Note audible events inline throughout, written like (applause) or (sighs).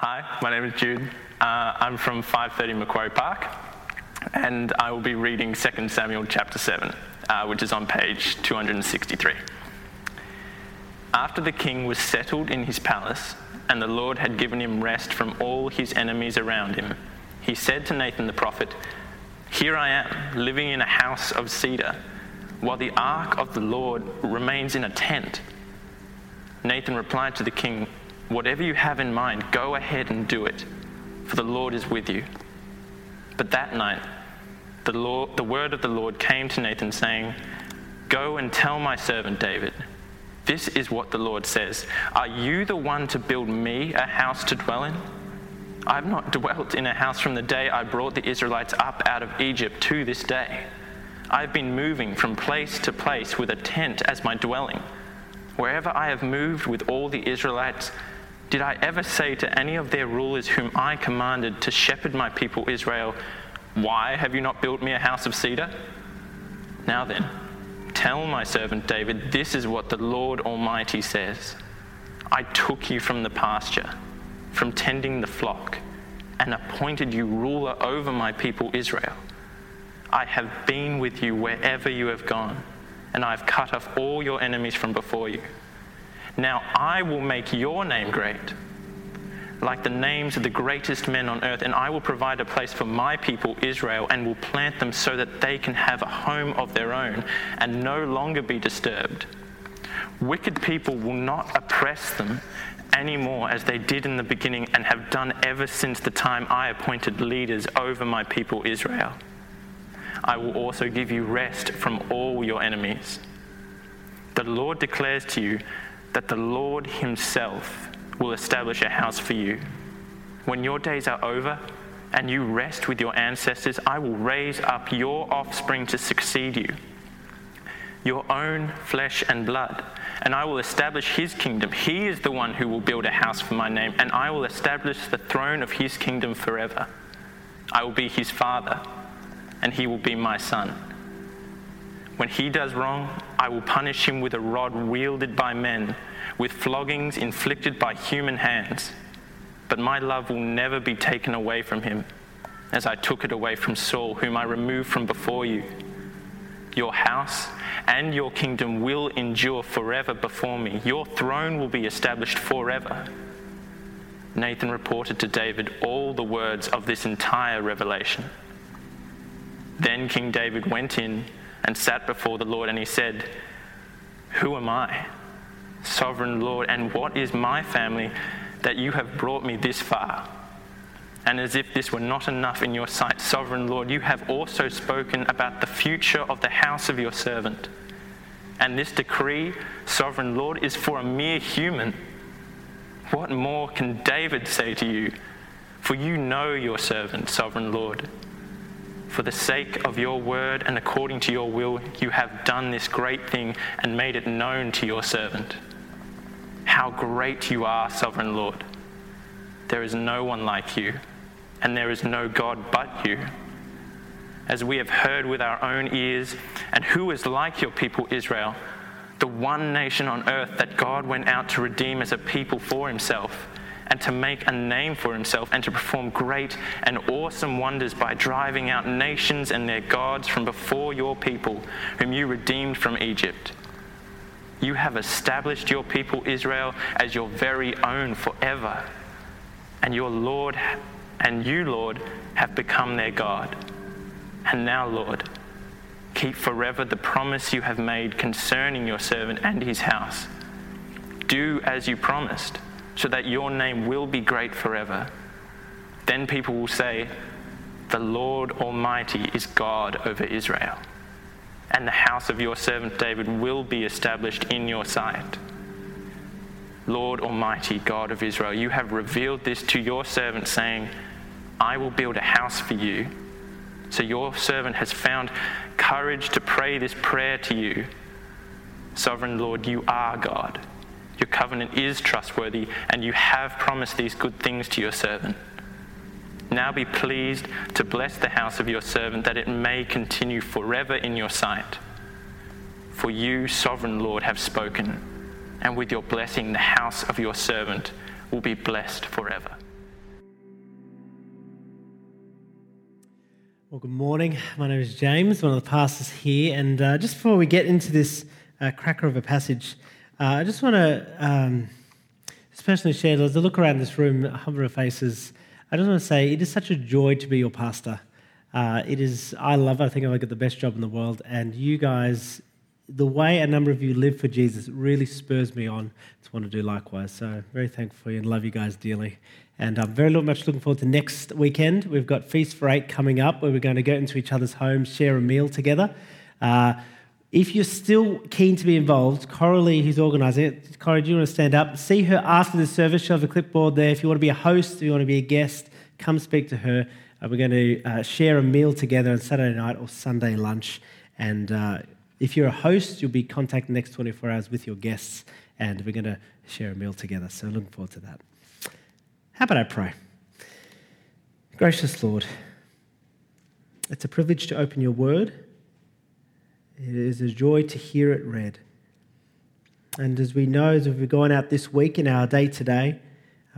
Hi, my name is Jude. Uh, I'm from 530 Macquarie Park, and I will be reading 2 Samuel chapter 7, uh, which is on page 263. After the king was settled in his palace, and the Lord had given him rest from all his enemies around him, he said to Nathan the prophet, Here I am, living in a house of cedar, while the ark of the Lord remains in a tent. Nathan replied to the king, Whatever you have in mind, go ahead and do it, for the Lord is with you. But that night, the, Lord, the word of the Lord came to Nathan, saying, Go and tell my servant David, this is what the Lord says Are you the one to build me a house to dwell in? I have not dwelt in a house from the day I brought the Israelites up out of Egypt to this day. I have been moving from place to place with a tent as my dwelling. Wherever I have moved with all the Israelites, did I ever say to any of their rulers whom I commanded to shepherd my people Israel, Why have you not built me a house of cedar? Now then, tell my servant David, this is what the Lord Almighty says I took you from the pasture, from tending the flock, and appointed you ruler over my people Israel. I have been with you wherever you have gone, and I have cut off all your enemies from before you. Now I will make your name great, like the names of the greatest men on earth, and I will provide a place for my people Israel and will plant them so that they can have a home of their own and no longer be disturbed. Wicked people will not oppress them anymore as they did in the beginning and have done ever since the time I appointed leaders over my people Israel. I will also give you rest from all your enemies. The Lord declares to you that the Lord Himself will establish a house for you. When your days are over and you rest with your ancestors, I will raise up your offspring to succeed you, your own flesh and blood, and I will establish His kingdom. He is the one who will build a house for my name, and I will establish the throne of His kingdom forever. I will be His father, and He will be my son. When he does wrong, I will punish him with a rod wielded by men, with floggings inflicted by human hands. But my love will never be taken away from him, as I took it away from Saul, whom I removed from before you. Your house and your kingdom will endure forever before me. Your throne will be established forever. Nathan reported to David all the words of this entire revelation. Then King David went in and sat before the Lord, and he said, Who am I, sovereign Lord, and what is my family that you have brought me this far? And as if this were not enough in your sight, sovereign Lord, you have also spoken about the future of the house of your servant. And this decree, sovereign Lord, is for a mere human. What more can David say to you? For you know your servant, sovereign Lord. For the sake of your word and according to your will, you have done this great thing and made it known to your servant. How great you are, sovereign Lord! There is no one like you, and there is no God but you. As we have heard with our own ears, and who is like your people Israel, the one nation on earth that God went out to redeem as a people for himself and to make a name for himself and to perform great and awesome wonders by driving out nations and their gods from before your people, whom you redeemed from Egypt. You have established your people Israel as your very own forever. And your Lord and you, Lord, have become their God. And now, Lord, keep forever the promise you have made concerning your servant and his house. Do as you promised so that your name will be great forever. Then people will say, The Lord Almighty is God over Israel, and the house of your servant David will be established in your sight. Lord Almighty, God of Israel, you have revealed this to your servant, saying, I will build a house for you. So your servant has found courage to pray this prayer to you. Sovereign Lord, you are God. Your covenant is trustworthy, and you have promised these good things to your servant. Now be pleased to bless the house of your servant, that it may continue forever in your sight. For you, sovereign Lord, have spoken, and with your blessing, the house of your servant will be blessed forever. Well, good morning. My name is James, one of the pastors here. And uh, just before we get into this uh, cracker of a passage, uh, I just want to um, especially share, as I look around this room, a number of faces, I just want to say it is such a joy to be your pastor. Uh, it is, I love it. I think I've got the best job in the world. And you guys, the way a number of you live for Jesus really spurs me on to want to do likewise. So, very thankful for you and love you guys dearly. And I'm very much looking forward to next weekend. We've got Feast for Eight coming up where we're going to go into each other's homes, share a meal together. Uh, if you're still keen to be involved, Coralie, who's organising it, Coralie, do you want to stand up? See her after the service. She'll have a clipboard there. If you want to be a host, if you want to be a guest, come speak to her. Uh, we're going to uh, share a meal together on Saturday night or Sunday lunch. And uh, if you're a host, you'll be contacted next 24 hours with your guests, and we're going to share a meal together. So looking forward to that. How about I pray? Gracious Lord, it's a privilege to open your word. It is a joy to hear it read. And as we know, as we've gone out this week in our day today,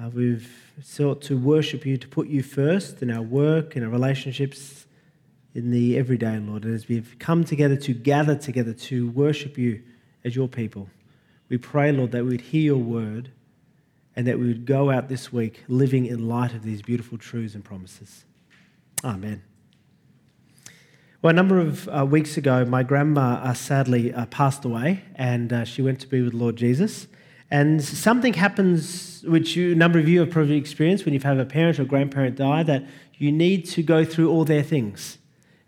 uh, we've sought to worship you, to put you first in our work, in our relationships, in the everyday, Lord. And as we've come together to gather together to worship you as your people, we pray, Lord, that we'd hear your word and that we would go out this week living in light of these beautiful truths and promises. Amen. Well, a number of uh, weeks ago, my grandma uh, sadly uh, passed away, and uh, she went to be with Lord Jesus. And something happens, which you, a number of you have probably experienced when you've had a parent or grandparent die, that you need to go through all their things.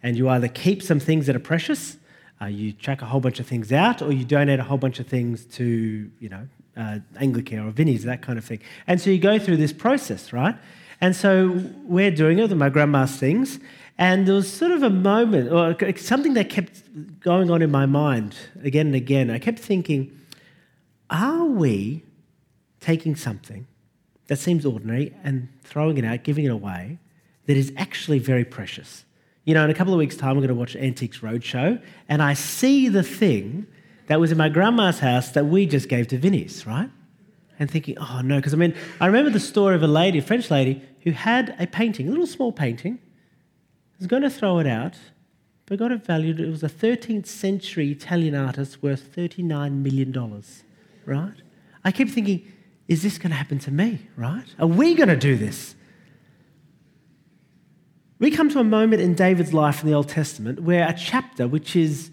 And you either keep some things that are precious, uh, you chuck a whole bunch of things out, or you donate a whole bunch of things to, you know, uh, Anglicare or Vinnie's, that kind of thing. And so you go through this process, right? And so we're doing it, with my grandma's sings, and there was sort of a moment, or something that kept going on in my mind again and again. I kept thinking, are we taking something that seems ordinary and throwing it out, giving it away, that is actually very precious? You know, in a couple of weeks' time, we're going to watch Antiques Roadshow, and I see the thing that was in my grandma's house that we just gave to Vinnie's, right? And thinking, oh no, because I mean, I remember the story of a lady, a French lady, who had a painting, a little small painting, was going to throw it out, but got it valued. It was a 13th century Italian artist worth $39 million, right? I kept thinking, is this going to happen to me, right? Are we going to do this? We come to a moment in David's life in the Old Testament where a chapter which is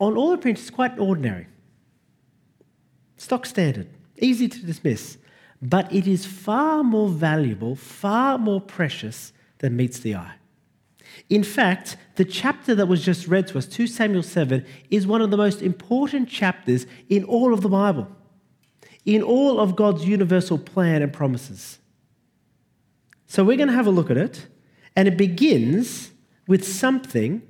on all appearances, quite ordinary. Stock standard, easy to dismiss. But it is far more valuable, far more precious than meets the eye. In fact, the chapter that was just read to us, 2 Samuel 7, is one of the most important chapters in all of the Bible, in all of God's universal plan and promises. So we're going to have a look at it, and it begins with something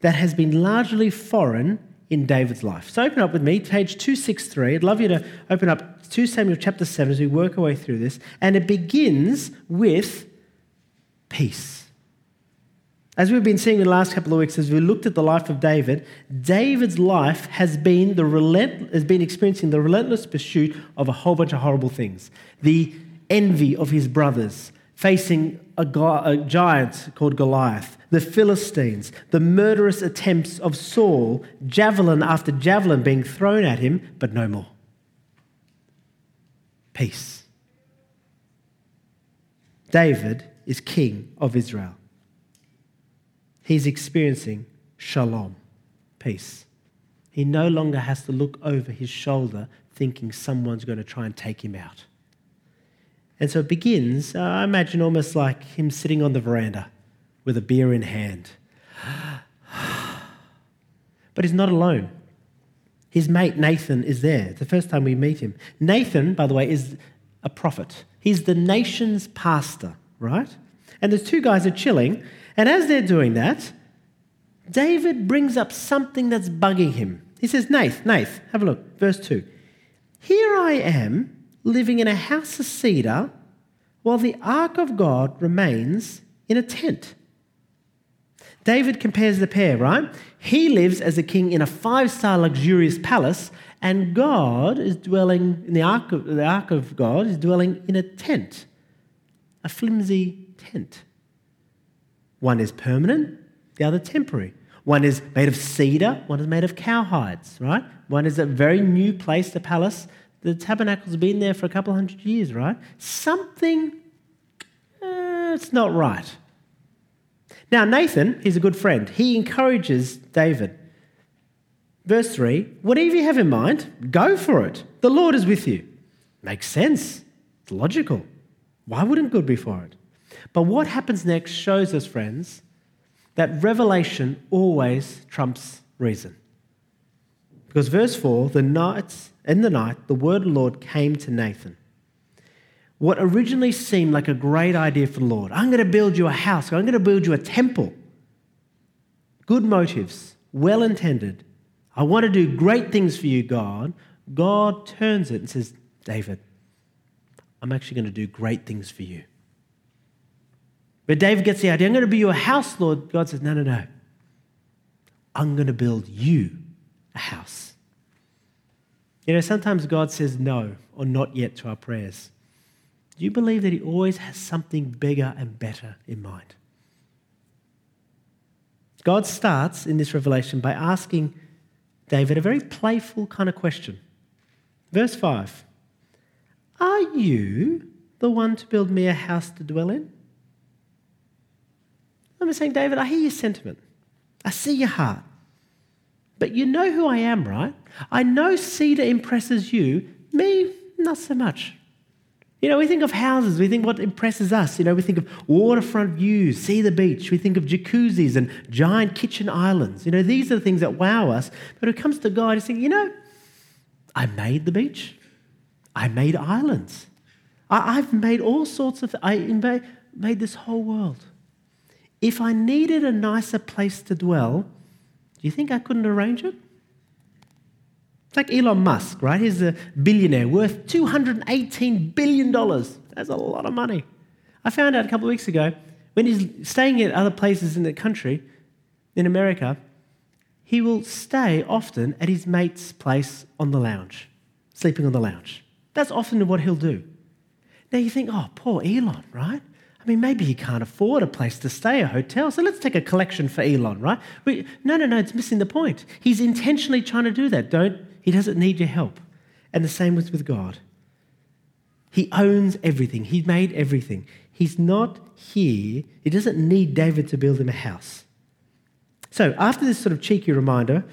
that has been largely foreign in David's life. So open up with me, page 263. I'd love you to open up 2 Samuel chapter 7 as we work our way through this. And it begins with peace. As we've been seeing in the last couple of weeks, as we looked at the life of David, David's life has been, the relent, has been experiencing the relentless pursuit of a whole bunch of horrible things. The envy of his brothers, facing a, a giant called Goliath, the Philistines, the murderous attempts of Saul, javelin after javelin being thrown at him, but no more. Peace. David is king of Israel. He's experiencing shalom, peace. He no longer has to look over his shoulder thinking someone's going to try and take him out. And so it begins, uh, I imagine, almost like him sitting on the veranda with a beer in hand. (sighs) but he's not alone. His mate Nathan is there. It's the first time we meet him. Nathan, by the way, is a prophet. He's the nation's pastor, right? And there's two guys are chilling, and as they're doing that, David brings up something that's bugging him. He says, Nath, Nath, have a look. Verse 2. Here I am living in a house of cedar while the ark of God remains in a tent. David compares the pair, right? He lives as a king in a five star luxurious palace, and God is dwelling in the ark, of, the ark of God is dwelling in a tent, a flimsy tent. One is permanent, the other temporary. One is made of cedar, one is made of cowhides, right? One is a very new place, the palace. The tabernacle's been there for a couple hundred years, right? Something, uh, it's not right. Now, Nathan, he's a good friend. He encourages David. Verse 3 Whatever you have in mind, go for it. The Lord is with you. Makes sense. It's logical. Why wouldn't good be for it? But what happens next shows us, friends, that revelation always trumps reason. Because verse 4 the night, in the night, the word of the Lord came to Nathan. What originally seemed like a great idea for the Lord I'm going to build you a house, I'm going to build you a temple. Good motives, well intended. I want to do great things for you, God. God turns it and says, David, I'm actually going to do great things for you. But David gets the idea, I'm going to be your house, Lord. God says, No, no, no. I'm going to build you a house. You know, sometimes God says no or not yet to our prayers. Do you believe that He always has something bigger and better in mind? God starts in this revelation by asking David a very playful kind of question. Verse 5 Are you the one to build me a house to dwell in? I'm saying, David, I hear your sentiment. I see your heart. But you know who I am, right? I know cedar impresses you, me, not so much. You know, we think of houses, we think what impresses us. You know, we think of waterfront views, see the beach, we think of jacuzzis and giant kitchen islands. You know, these are the things that wow us. But when it comes to God, he's saying, you know, I made the beach, I made islands, I, have made all sorts of, I made this whole world. If I needed a nicer place to dwell, do you think I couldn't arrange it? It's like Elon Musk, right? He's a billionaire worth $218 billion. That's a lot of money. I found out a couple of weeks ago when he's staying at other places in the country, in America, he will stay often at his mate's place on the lounge, sleeping on the lounge. That's often what he'll do. Now you think, oh, poor Elon, right? I mean, maybe he can't afford a place to stay, a hotel, so let's take a collection for Elon, right? We, no, no, no, it's missing the point. He's intentionally trying to do that. Don't, he doesn't need your help. And the same was with God. He owns everything, He made everything. He's not here, He doesn't need David to build him a house. So, after this sort of cheeky reminder,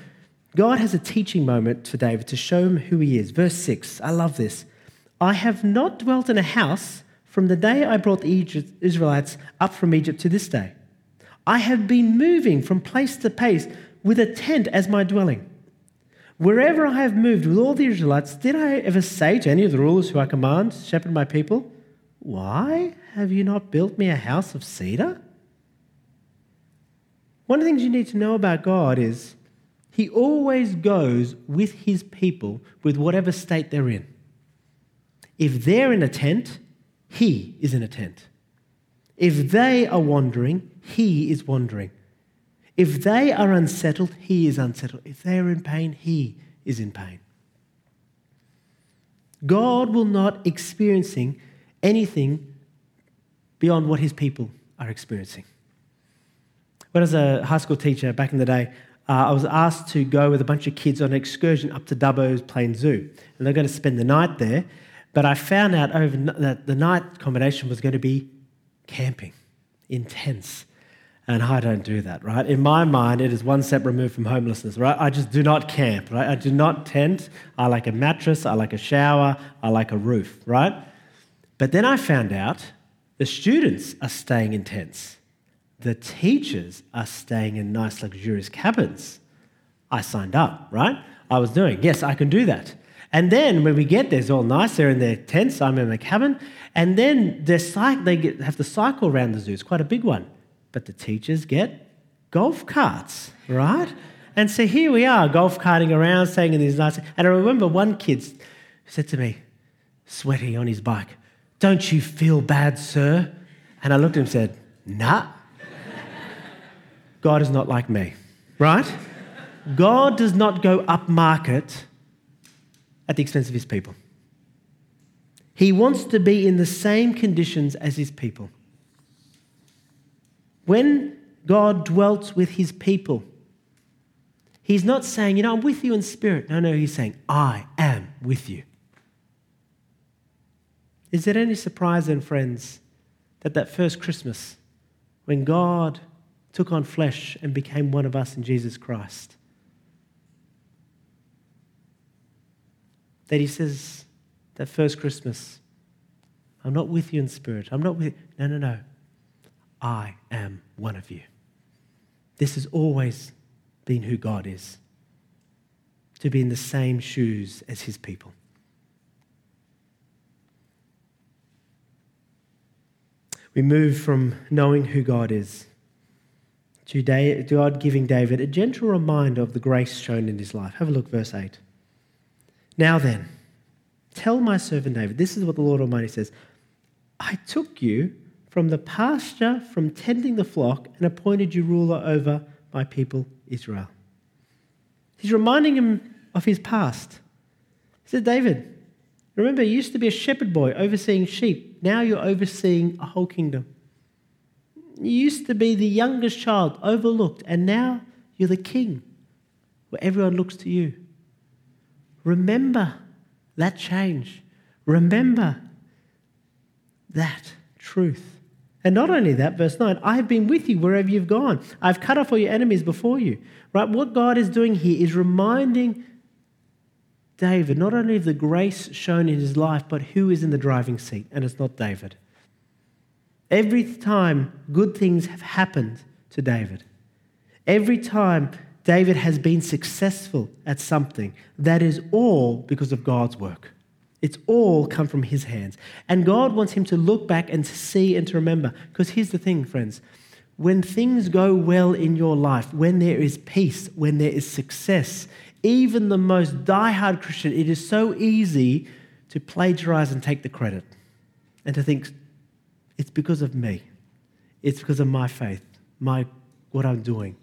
God has a teaching moment for David to show him who he is. Verse 6, I love this. I have not dwelt in a house from the day I brought the Israelites up from Egypt to this day. I have been moving from place to place with a tent as my dwelling. Wherever I have moved with all the Israelites, did I ever say to any of the rulers who I command, shepherd my people, Why have you not built me a house of cedar? One of the things you need to know about God is He always goes with His people with whatever state they're in. If they're in a tent, he is in a tent. If they are wandering, he is wandering. If they are unsettled, he is unsettled. If they are in pain, he is in pain. God will not experiencing anything beyond what his people are experiencing. When I was a high school teacher back in the day, uh, I was asked to go with a bunch of kids on an excursion up to Dubbo's Plain Zoo. And they're going to spend the night there. But I found out over that the night combination was going to be camping, intense. And I don't do that, right? In my mind, it is one step removed from homelessness, right? I just do not camp, right? I do not tent. I like a mattress, I like a shower, I like a roof, right? But then I found out the students are staying in tents, the teachers are staying in nice, luxurious cabins. I signed up, right? I was doing, yes, I can do that. And then when we get there, it's all nice. They're in their tents. I'm in the cabin. And then they get, have to cycle around the zoo. It's quite a big one. But the teachers get golf carts, right? And so here we are, golf carting around, staying in these nice. And I remember one kid said to me, sweaty on his bike, Don't you feel bad, sir? And I looked at him and said, Nah. God is not like me, right? God does not go upmarket at the expense of his people. He wants to be in the same conditions as his people. When God dwelt with his people. He's not saying, you know, I'm with you in spirit. No, no, he's saying, I am with you. Is it any surprise then, friends, that that first Christmas, when God took on flesh and became one of us in Jesus Christ, that he says that first Christmas, I'm not with you in spirit. I'm not with No, no, no. I am one of you. This has always been who God is to be in the same shoes as his people. We move from knowing who God is to God giving David a gentle reminder of the grace shown in his life. Have a look, verse 8. Now then, tell my servant David, this is what the Lord Almighty says I took you from the pasture, from tending the flock, and appointed you ruler over my people Israel. He's reminding him of his past. He said, David, remember, you used to be a shepherd boy overseeing sheep. Now you're overseeing a whole kingdom. You used to be the youngest child, overlooked, and now you're the king, where everyone looks to you. Remember that change. Remember that truth. And not only that, verse 9, I have been with you wherever you've gone. I've cut off all your enemies before you. Right? What God is doing here is reminding David not only of the grace shown in his life, but who is in the driving seat, and it's not David. Every time good things have happened to David, every time David has been successful at something, that is all because of God's work. It's all come from his hands. And God wants him to look back and to see and to remember. Because here's the thing, friends when things go well in your life, when there is peace, when there is success, even the most die-hard Christian, it is so easy to plagiarize and take the credit and to think it's because of me. It's because of my faith, my what I'm doing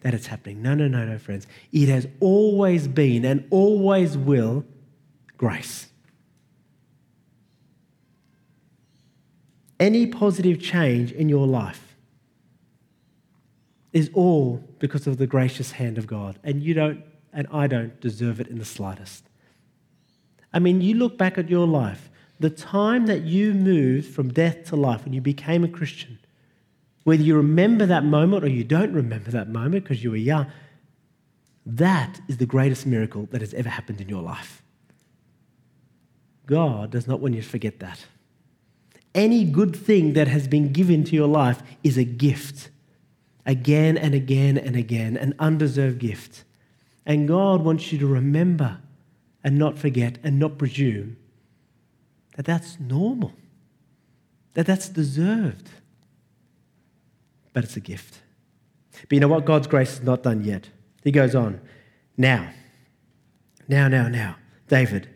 that it's happening. No, no, no, no, friends. It has always been and always will grace. any positive change in your life is all because of the gracious hand of God. And you don't, and I don't deserve it in the slightest. I mean, you look back at your life, the time that you moved from death to life when you became a Christian, whether you remember that moment or you don't remember that moment because you were young, that is the greatest miracle that has ever happened in your life. God does not want you to forget that any good thing that has been given to your life is a gift. Again and again and again, an undeserved gift. And God wants you to remember and not forget and not presume that that's normal, that that's deserved. But it's a gift. But you know what? God's grace is not done yet. He goes on. Now, now, now, now, David,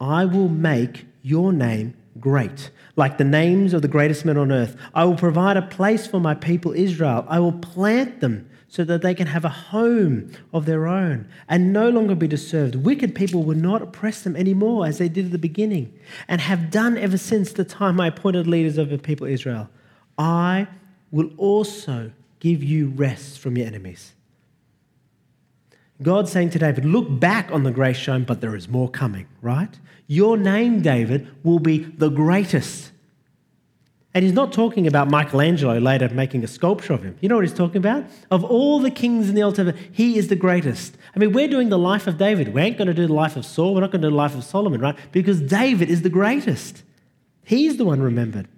I will make your name great, like the names of the greatest men on earth. I will provide a place for my people Israel. I will plant them so that they can have a home of their own and no longer be disturbed. Wicked people will not oppress them anymore as they did at the beginning and have done ever since the time I appointed leaders over the people Israel. I will also give you rest from your enemies. God saying to David, Look back on the grace shown, but there is more coming, right? Your name, David, will be the greatest. And he's not talking about Michelangelo later making a sculpture of him. You know what he's talking about? Of all the kings in the Old Testament, he is the greatest. I mean, we're doing the life of David. We ain't going to do the life of Saul. We're not going to do the life of Solomon, right? Because David is the greatest. He's the one remembered.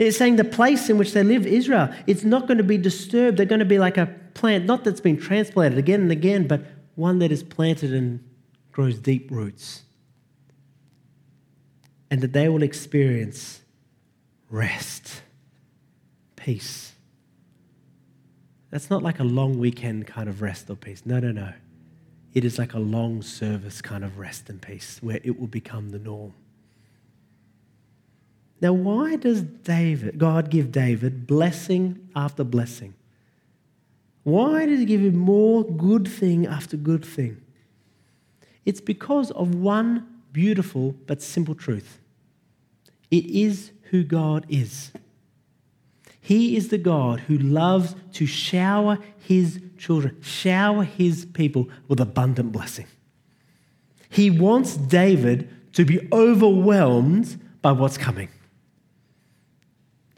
It's saying the place in which they live, Israel, it's not going to be disturbed. They're going to be like a plant, not that's been transplanted again and again, but one that is planted and grows deep roots. And that they will experience rest, peace. That's not like a long weekend kind of rest or peace. No, no, no. It is like a long service kind of rest and peace where it will become the norm. Now, why does David, God give David blessing after blessing? Why does he give him more good thing after good thing? It's because of one beautiful but simple truth. It is who God is. He is the God who loves to shower his children, shower his people with abundant blessing. He wants David to be overwhelmed by what's coming.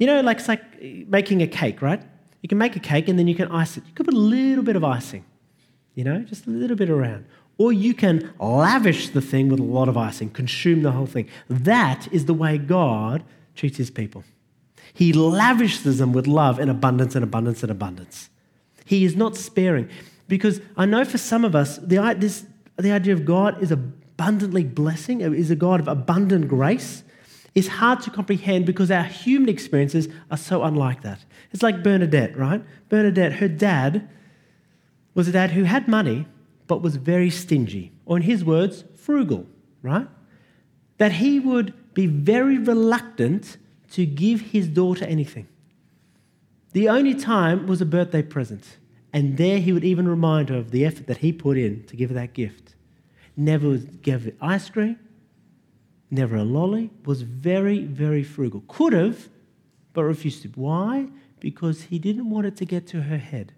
You know, like it's like making a cake, right? You can make a cake and then you can ice it. You could put a little bit of icing, you know, just a little bit around. Or you can lavish the thing with a lot of icing, consume the whole thing. That is the way God treats his people. He lavishes them with love and abundance and abundance and abundance. He is not sparing. Because I know for some of us, the, this, the idea of God is abundantly blessing, is a God of abundant grace, is hard to comprehend because our human experiences are so unlike that. It's like Bernadette, right? Bernadette, her dad was a dad who had money but was very stingy, or in his words, frugal, right? That he would be very reluctant to give his daughter anything. The only time was a birthday present, and there he would even remind her of the effort that he put in to give her that gift. Never gave her ice cream, never a lolly, was very, very frugal. Could have, but refused to. Why? Because he didn't want it to get to her head.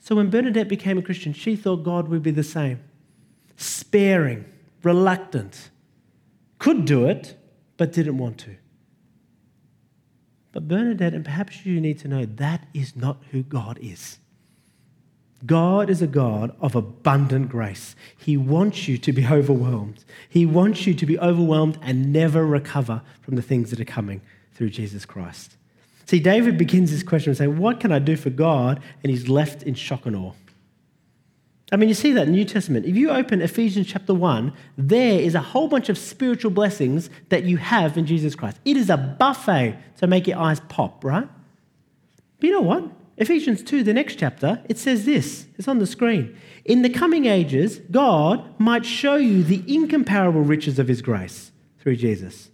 So when Bernadette became a Christian, she thought God would be the same sparing, reluctant, could do it, but didn't want to. But Bernadette, and perhaps you need to know, that is not who God is. God is a God of abundant grace. He wants you to be overwhelmed. He wants you to be overwhelmed and never recover from the things that are coming through Jesus Christ. See, David begins this question and saying, What can I do for God? And he's left in shock and awe. I mean, you see that in New Testament. If you open Ephesians chapter 1, there is a whole bunch of spiritual blessings that you have in Jesus Christ. It is a buffet to make your eyes pop, right? But you know what? Ephesians 2, the next chapter, it says this. It's on the screen. In the coming ages, God might show you the incomparable riches of his grace through Jesus.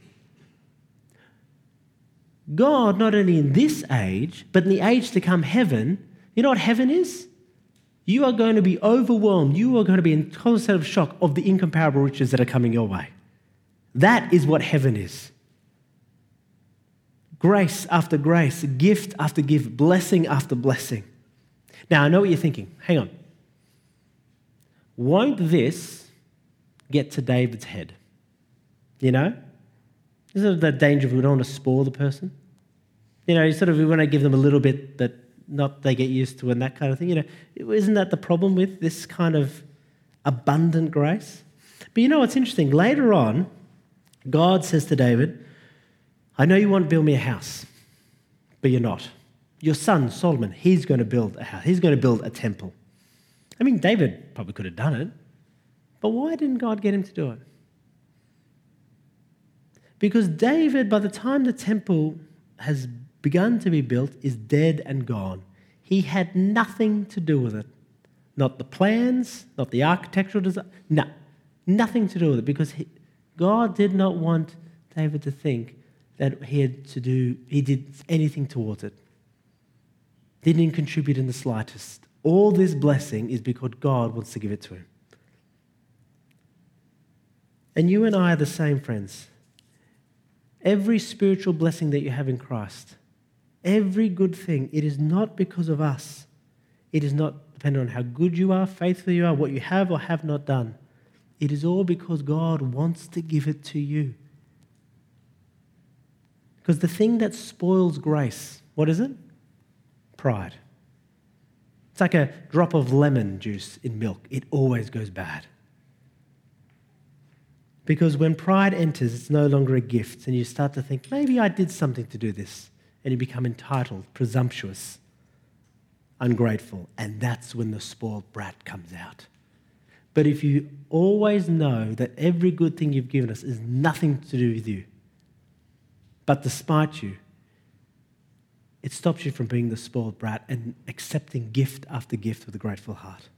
God, not only in this age, but in the age to come, heaven, you know what heaven is? You are going to be overwhelmed. You are going to be in total state of shock of the incomparable riches that are coming your way. That is what heaven is grace after grace, gift after gift, blessing after blessing. Now, I know what you're thinking. Hang on. Won't this get to David's head? You know? Isn't it that danger of we don't want to spoil the person? You know, you sort of we want to give them a little bit that not they get used to and that kind of thing. You know, isn't that the problem with this kind of abundant grace? But you know what's interesting? Later on, God says to David, I know you want to build me a house, but you're not. Your son, Solomon, he's going to build a house, he's going to build a temple. I mean, David probably could have done it, but why didn't God get him to do it? Because David, by the time the temple has begun to be built, is dead and gone. He had nothing to do with it. Not the plans, not the architectural design, no, nothing to do with it because he, God did not want David to think that he had to do, he did anything towards it. Didn't contribute in the slightest. All this blessing is because God wants to give it to him. And you and I are the same, friends. Every spiritual blessing that you have in Christ, every good thing, it is not because of us. It is not dependent on how good you are, faithful you are, what you have or have not done. It is all because God wants to give it to you. Because the thing that spoils grace, what is it? Pride. It's like a drop of lemon juice in milk, it always goes bad. Because when pride enters, it's no longer a gift, and you start to think, maybe I did something to do this, and you become entitled, presumptuous, ungrateful, and that's when the spoiled brat comes out. But if you always know that every good thing you've given us is nothing to do with you, but despite you, it stops you from being the spoiled brat and accepting gift after gift with a grateful heart.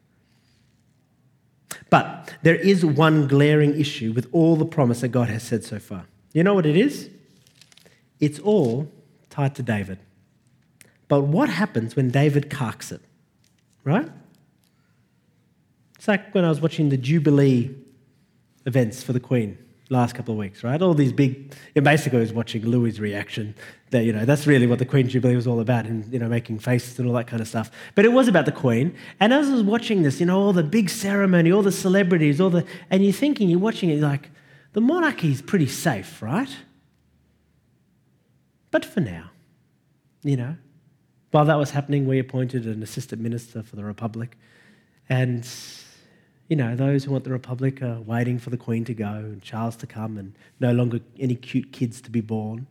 But there is one glaring issue with all the promise that God has said so far. You know what it is? It's all tied to David. But what happens when David carks it? Right? It's like when I was watching the Jubilee events for the Queen. Last couple of weeks, right? All these big, yeah, basically was watching Louis' reaction. That, you know, that's really what the Queen Jubilee was all about, and, you know, making faces and all that kind of stuff. But it was about the Queen. And as I was watching this, you know, all the big ceremony, all the celebrities, all the, and you're thinking, you're watching it like, the monarchy is pretty safe, right? But for now, you know, while that was happening, we appointed an assistant minister for the Republic. And you know, those who want the Republic are waiting for the Queen to go and Charles to come and no longer any cute kids to be born.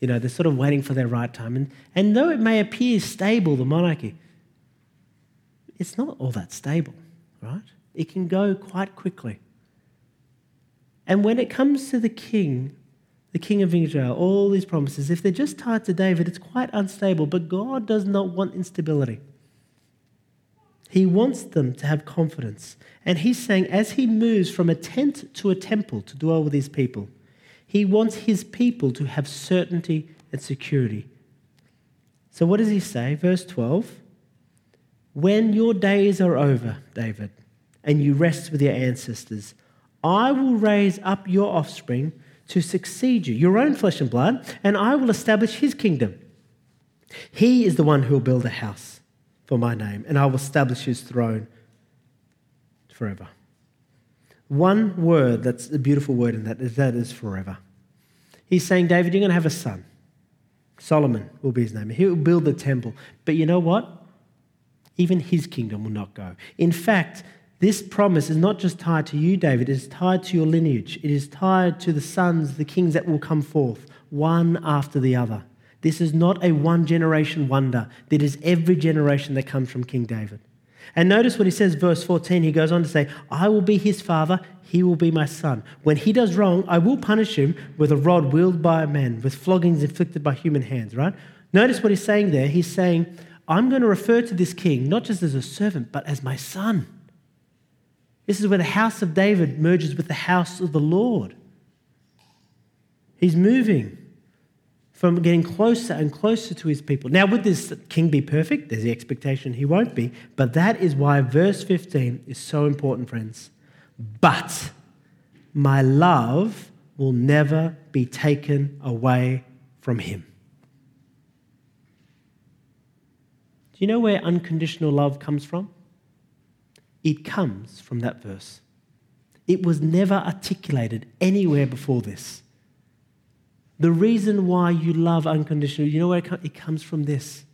You know, they're sort of waiting for their right time. And, and though it may appear stable, the monarchy, it's not all that stable, right? It can go quite quickly. And when it comes to the king, the king of Israel, all these promises, if they're just tied to David, it's quite unstable. But God does not want instability. He wants them to have confidence. And he's saying, as he moves from a tent to a temple to dwell with his people, he wants his people to have certainty and security. So, what does he say? Verse 12 When your days are over, David, and you rest with your ancestors, I will raise up your offspring to succeed you, your own flesh and blood, and I will establish his kingdom. He is the one who will build a house for my name, and I will establish his throne forever. One word that's a beautiful word in that is that is forever. He's saying, David, you're going to have a son. Solomon will be his name. He will build the temple. But you know what? Even his kingdom will not go. In fact, this promise is not just tied to you, David, it is tied to your lineage. It is tied to the sons, the kings that will come forth, one after the other. This is not a one generation wonder. That is every generation that comes from King David. And notice what he says, verse 14. He goes on to say, I will be his father, he will be my son. When he does wrong, I will punish him with a rod wielded by a man, with floggings inflicted by human hands, right? Notice what he's saying there. He's saying, I'm going to refer to this king not just as a servant, but as my son. This is where the house of David merges with the house of the Lord. He's moving from getting closer and closer to his people. Now, would this king be perfect? There's the expectation he won't be. But that is why verse 15 is so important, friends. But my love will never be taken away from him. Do you know where unconditional love comes from? It comes from that verse. It was never articulated anywhere before this. The reason why you love unconditionally, you know where it comes from this.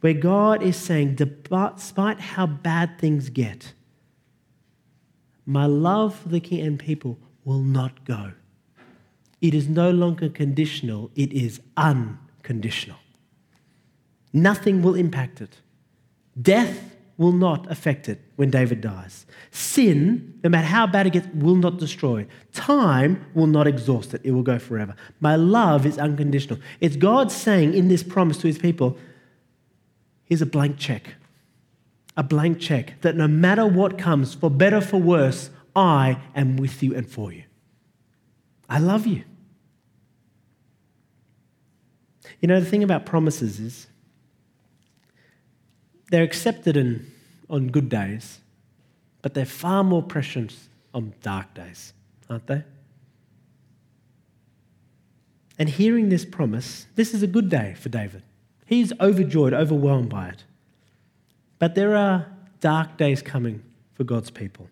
Where God is saying, despite how bad things get, my love for the king and people will not go. It is no longer conditional, it is unconditional. Nothing will impact it. Death will not affect it when David dies. Sin, no matter how bad it gets, will not destroy. Time will not exhaust it, it will go forever. My love is unconditional. It's God saying in this promise to his people here's a blank check. A blank check that no matter what comes, for better, for worse, I am with you and for you. I love you. You know, the thing about promises is they're accepted in, on good days, but they're far more precious on dark days, aren't they? And hearing this promise, this is a good day for David. He's overjoyed, overwhelmed by it. But there are dark days coming for God's people.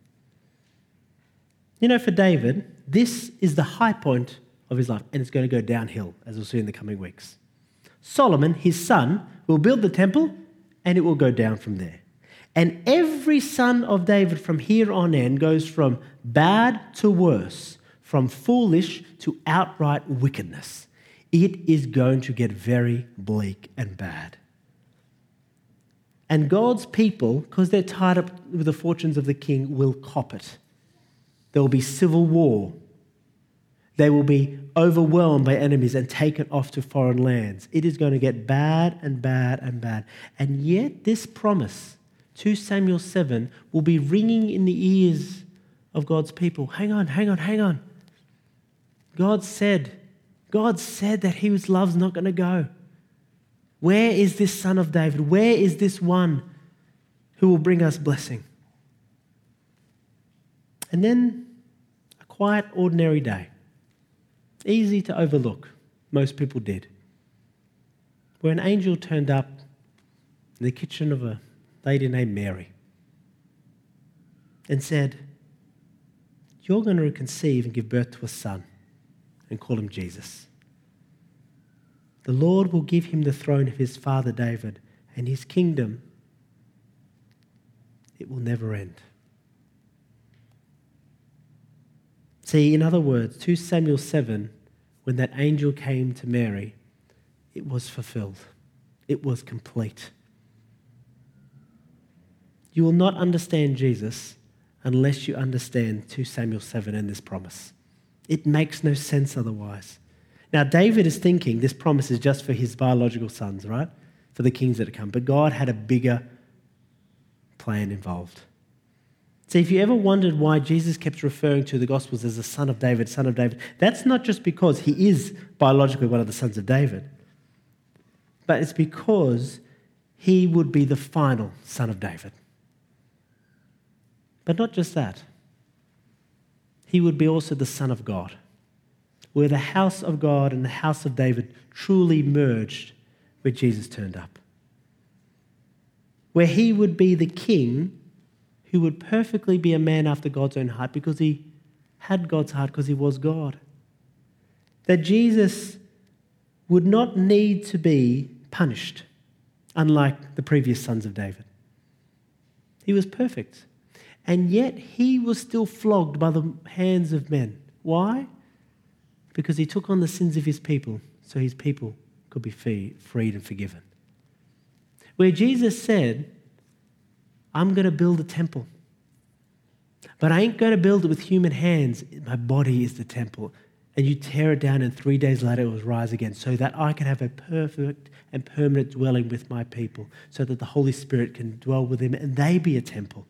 You know, for David, this is the high point of his life, and it's going to go downhill, as we'll see in the coming weeks. Solomon, his son, will build the temple and it will go down from there. And every son of David from here on in goes from bad to worse, from foolish to outright wickedness. It is going to get very bleak and bad. And God's people, because they're tied up with the fortunes of the king, will cop it. There will be civil war. They will be overwhelmed by enemies and taken off to foreign lands. It is going to get bad and bad and bad. And yet, this promise, 2 Samuel 7, will be ringing in the ears of God's people. Hang on, hang on, hang on. God said, God said that his love's not going to go. Where is this son of David? Where is this one who will bring us blessing? And then a quiet, ordinary day. Easy to overlook. Most people did. Where an angel turned up in the kitchen of a lady named Mary and said, You're going to conceive and give birth to a son and call him Jesus. The Lord will give him the throne of his father David, and his kingdom, it will never end. See, in other words, 2 Samuel 7, when that angel came to Mary, it was fulfilled, it was complete. You will not understand Jesus unless you understand 2 Samuel 7 and this promise. It makes no sense otherwise. Now, David is thinking this promise is just for his biological sons, right? For the kings that have come. But God had a bigger plan involved. See, if you ever wondered why Jesus kept referring to the Gospels as the son of David, son of David, that's not just because he is biologically one of the sons of David, but it's because he would be the final son of David. But not just that, he would be also the son of God where the house of God and the house of David truly merged where Jesus turned up. Where he would be the king who would perfectly be a man after God's own heart because he had God's heart because he was God. That Jesus would not need to be punished, unlike the previous sons of David. He was perfect. And yet he was still flogged by the hands of men. Why? because he took on the sins of his people so his people could be freed and forgiven. Where Jesus said, I'm going to build a temple, but I ain't going to build it with human hands. My body is the temple. And you tear it down, and three days later it will rise again, so that I can have a perfect and permanent dwelling with my people, so that the Holy Spirit can dwell with them and they be a temple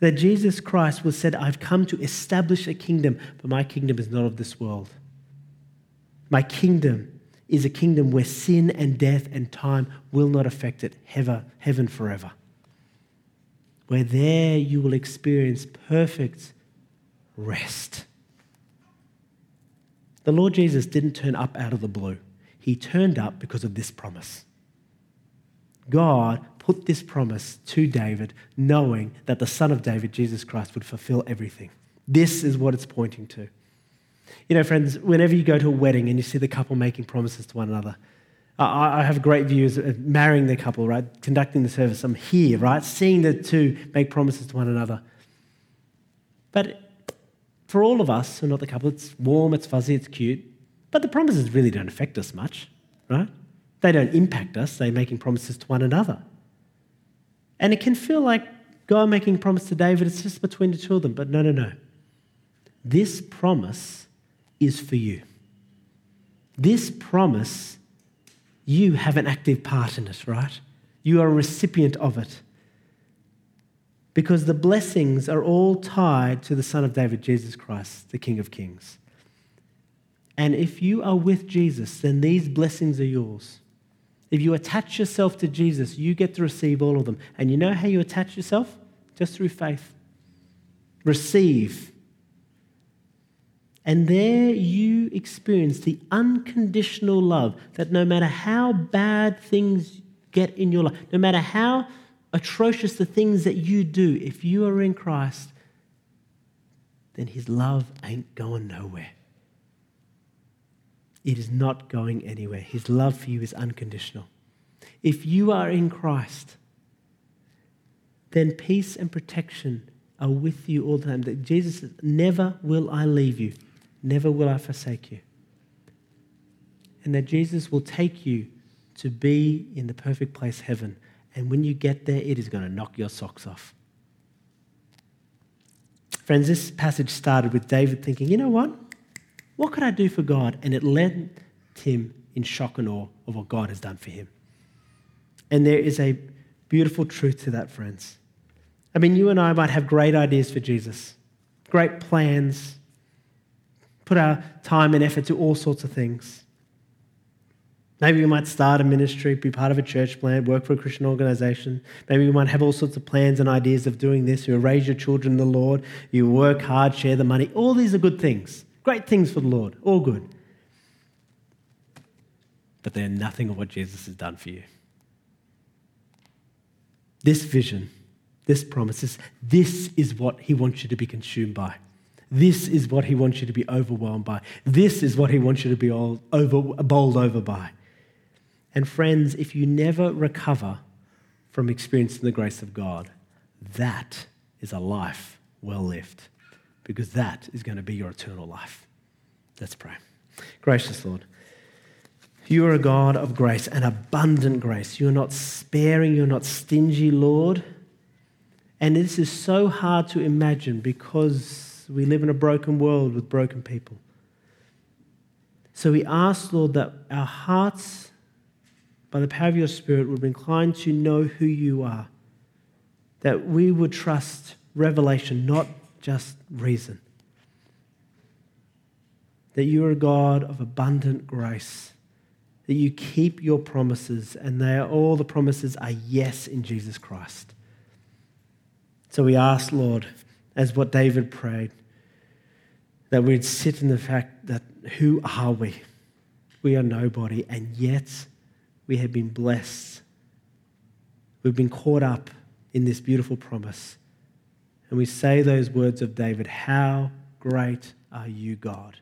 that Jesus Christ was said, I've come to establish a kingdom, but my kingdom is not of this world. My kingdom is a kingdom where sin and death and time will not affect it, heaven, heaven forever. Where there you will experience perfect rest. The Lord Jesus didn't turn up out of the blue. He turned up because of this promise. God put this promise to David, knowing that the Son of David, Jesus Christ, would fulfill everything. This is what it's pointing to. You know, friends, whenever you go to a wedding and you see the couple making promises to one another, I have great views of marrying the couple, right? Conducting the service. I'm here, right? Seeing the two make promises to one another. But for all of us who are not the couple, it's warm, it's fuzzy, it's cute. But the promises really don't affect us much, right? They don't impact us, they're making promises to one another. And it can feel like God making a promise to David, it's just between the two of them. But no, no, no. This promise is for you. This promise, you have an active part in it, right? You are a recipient of it. Because the blessings are all tied to the Son of David, Jesus Christ, the King of Kings. And if you are with Jesus, then these blessings are yours. If you attach yourself to Jesus, you get to receive all of them. And you know how you attach yourself? Just through faith. Receive. And there you experience the unconditional love that no matter how bad things get in your life, no matter how atrocious the things that you do, if you are in Christ, then his love ain't going nowhere. It is not going anywhere. His love for you is unconditional. If you are in Christ, then peace and protection are with you all the time. That Jesus says, Never will I leave you, never will I forsake you. And that Jesus will take you to be in the perfect place, heaven. And when you get there, it is going to knock your socks off. Friends, this passage started with David thinking, you know what? What could I do for God? And it led him in shock and awe of what God has done for him. And there is a beautiful truth to that, friends. I mean, you and I might have great ideas for Jesus, great plans, put our time and effort to all sorts of things. Maybe we might start a ministry, be part of a church plant, work for a Christian organization. Maybe we might have all sorts of plans and ideas of doing this. You raise your children in the Lord, you work hard, share the money. All these are good things, great things for the Lord, all good. But they're nothing of what Jesus has done for you. This vision, this promise, this is what he wants you to be consumed by. This is what he wants you to be overwhelmed by. This is what he wants you to be all over, bowled over by. And friends, if you never recover from experiencing the grace of God, that is a life well lived because that is going to be your eternal life. Let's pray. Gracious Lord, you are a God of grace, an abundant grace. You're not sparing, you're not stingy, Lord. And this is so hard to imagine because we live in a broken world with broken people. So we ask, Lord, that our hearts by the power of your Spirit, would be inclined to know who you are. That we would trust revelation, not just reason. That you are a God of abundant grace. That you keep your promises, and they are, all the promises are yes in Jesus Christ. So we ask, Lord, as what David prayed, that we'd sit in the fact that who are we? We are nobody, and yet we have been blessed. We've been caught up in this beautiful promise. And we say those words of David How great are you, God?